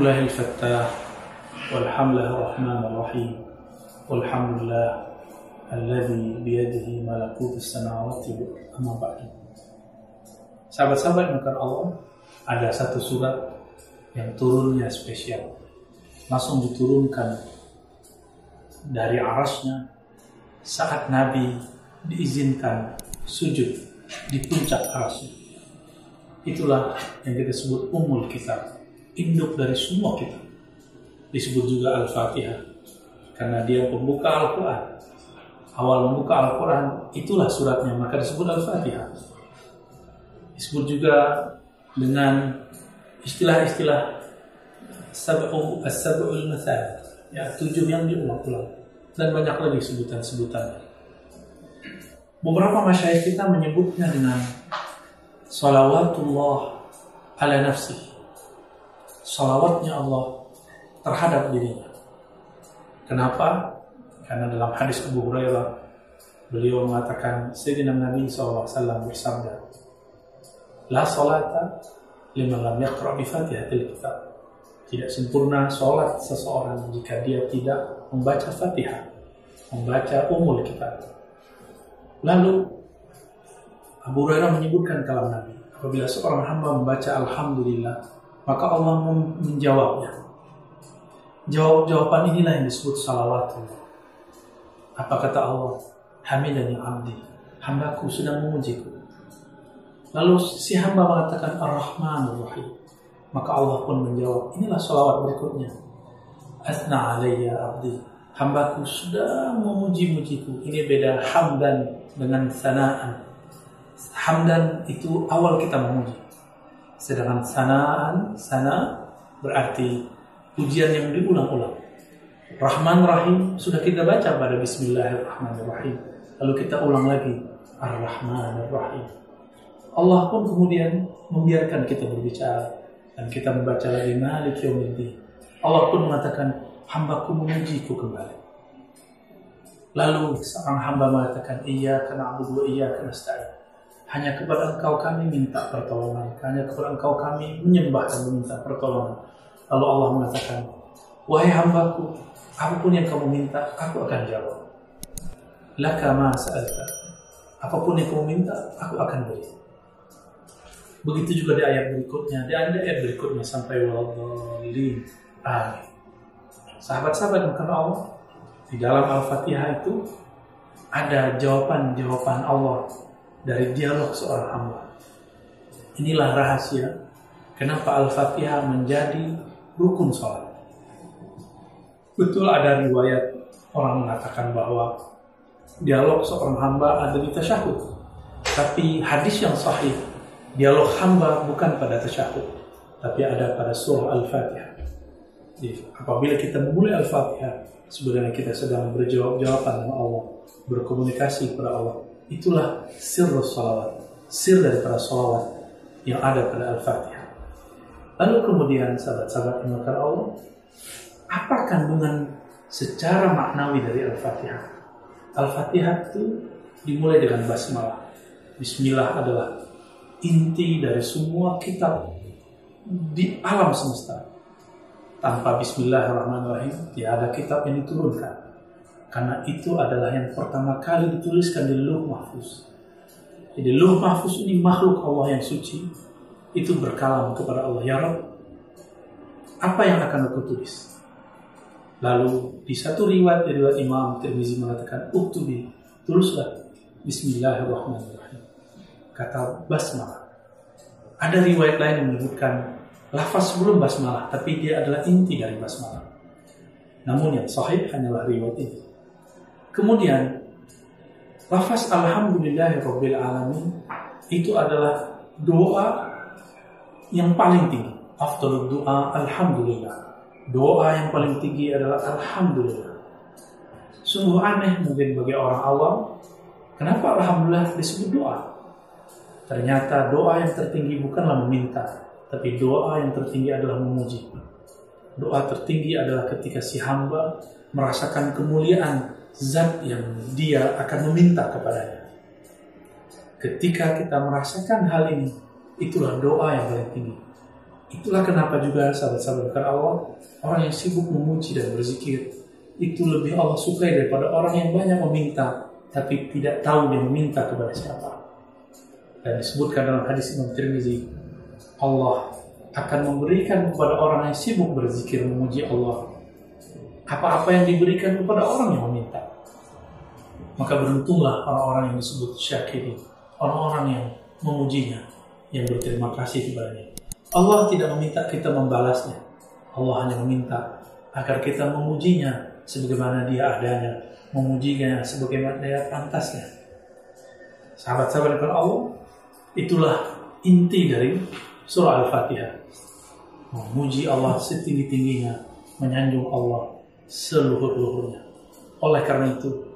لله الفتاح والحمد لله الرحمن الرحيم والحمد لله الذي بيده ملكوت السماوات والأرض أما بعد Sahabat-sahabat yang Allah, ada satu surat yang turunnya spesial. Langsung diturunkan dari arasnya saat Nabi diizinkan sujud di puncak arasnya. Itulah yang kita sebut umul kitab, induk dari semua kita. Disebut juga Al-Fatihah, karena dia pembuka Al-Quran. Awal membuka Al-Quran, itulah suratnya, maka disebut Al-Fatihah. Disebut juga dengan istilah-istilah sab'u as-sab'ul mathal ya tujuh yang diulang-ulang dan banyak lagi sebutan-sebutannya beberapa masyarakat kita menyebutnya dengan salawatullah ala nafsi salawatnya Allah terhadap dirinya kenapa? karena dalam hadis Abu Hurairah beliau mengatakan Sayyidina Nabi SAW bersabda La salata liman lam yaqra bi Fatihatil Kitab. Tidak sempurna sholat seseorang jika dia tidak membaca Fatihah, membaca umul kitab. Lalu Abu Hurairah menyebutkan kalam Nabi, apabila seorang hamba membaca Alhamdulillah, maka Allah menjawabnya. Jawab jawaban inilah yang disebut salawatullah. Apa kata Allah? Hamidani abdi, hambaku sedang memujiku. Lalu si hamba mengatakan Ar-Rahman Ar-Rahim. Maka Allah pun menjawab, inilah salawat berikutnya. Asna alayya abdi. Hambaku sudah memuji-mujiku. Ini beda hamdan dengan sanaan. Hamdan itu awal kita memuji. Sedangkan sanaan, sana berarti pujian yang diulang-ulang. Rahman Rahim sudah kita baca pada Bismillahirrahmanirrahim. Lalu kita ulang lagi Ar-Rahman Ar-Rahim. Allah pun kemudian membiarkan kita berbicara dan kita membaca lagi Malik Yawmiddin. Allah pun mengatakan hambaku memujiku kembali. Lalu seorang hamba mengatakan iya karena abu iya karena. Hanya kepada engkau kami minta pertolongan. Hanya kepada engkau kami menyembah dan meminta pertolongan. Lalu Allah mengatakan, Wahai hambaku, apa pun yang kamu minta, aku akan jawab. Laka ma sa'alta. Apa pun yang kamu minta, aku akan beri. Begitu juga di ayat berikutnya, di ayat berikutnya sampai waladhalin. Amin. Sahabat-sahabat yang Allah, di dalam Al-Fatihah itu ada jawaban-jawaban Allah dari dialog seorang hamba. Inilah rahasia kenapa Al-Fatihah menjadi rukun sholat. Betul ada riwayat orang mengatakan bahwa dialog seorang hamba ada di tasyahud. Tapi hadis yang sahih dialog hamba bukan pada tasyahud, tapi ada pada surah Al-Fatihah. Jadi, apabila kita memulai Al-Fatihah, sebenarnya kita sedang berjawab-jawaban dengan Allah, berkomunikasi kepada Allah. Itulah sirrus salawat, sir daripada salawat yang ada pada Al-Fatihah. Lalu kemudian sahabat-sahabat yang Allah, apa kandungan secara maknawi dari Al-Fatihah? Al-Fatihah itu dimulai dengan basmalah. Bismillah adalah inti dari semua kitab di alam semesta. Tanpa Bismillahirrahmanirrahim, tiada kitab yang diturunkan. Karena itu adalah yang pertama kali dituliskan di Luh Mahfuz. Jadi Luh Mahfuz ini makhluk Allah yang suci. Itu berkalam kepada Allah, Ya Rabb, apa yang akan aku tulis? Lalu di satu riwayat dari Imam Tirmizi mengatakan, Uktubi, tulislah Bismillahirrahmanirrahim kata basmalah. Ada riwayat lain yang menyebutkan lafaz sebelum basmalah, tapi dia adalah inti dari basmalah. Namun yang sahih hanyalah riwayat ini. Kemudian lafaz alhamdulillahirabbil alamin itu adalah doa yang paling tinggi. Afdalul doa alhamdulillah. Doa yang paling tinggi adalah alhamdulillah. Sungguh aneh mungkin bagi orang awam, kenapa alhamdulillah disebut doa? Ternyata doa yang tertinggi bukanlah meminta, tapi doa yang tertinggi adalah memuji. Doa tertinggi adalah ketika si hamba merasakan kemuliaan zat yang dia akan meminta kepadanya. Ketika kita merasakan hal ini, itulah doa yang paling tinggi. Itulah kenapa juga sahabat-sahabat Allah orang yang sibuk memuji dan berzikir itu lebih Allah sukai daripada orang yang banyak meminta tapi tidak tahu dia meminta kepada siapa. Dan disebutkan dalam hadis Imam Tirmizi, Allah akan memberikan kepada orang yang sibuk berzikir memuji Allah apa-apa yang diberikan kepada orang yang meminta. Maka beruntunglah orang-orang yang disebut syakirin, orang-orang yang memujinya, yang berterima kasih kepadanya. Allah tidak meminta kita membalasnya. Allah hanya meminta agar kita memujinya sebagaimana dia adanya, memujinya sebagaimana dia pantasnya. Sahabat-sahabat Allah, itulah inti dari surah Al-Fatihah. Memuji Allah setinggi-tingginya, menyanjung Allah seluhur-luhurnya. Oleh karena itu,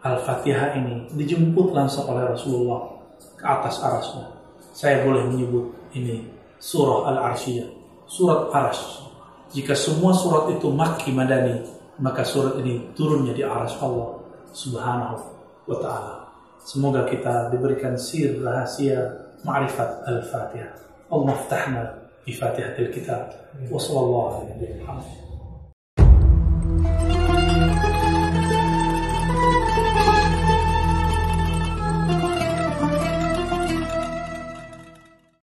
Al-Fatihah ini dijemput langsung oleh Rasulullah ke atas arasnya. Saya boleh menyebut ini surah Al-Arshiyah, surat Arash. Jika semua surat itu makki madani, maka surat ini turunnya di aras Allah subhanahu wa ta'ala. Semoga kita diberikan sir rahasia ma'rifat al-fatihah. اللهم افتحنا بفاتحة الكتاب. وصلى الله على نبينا محمد.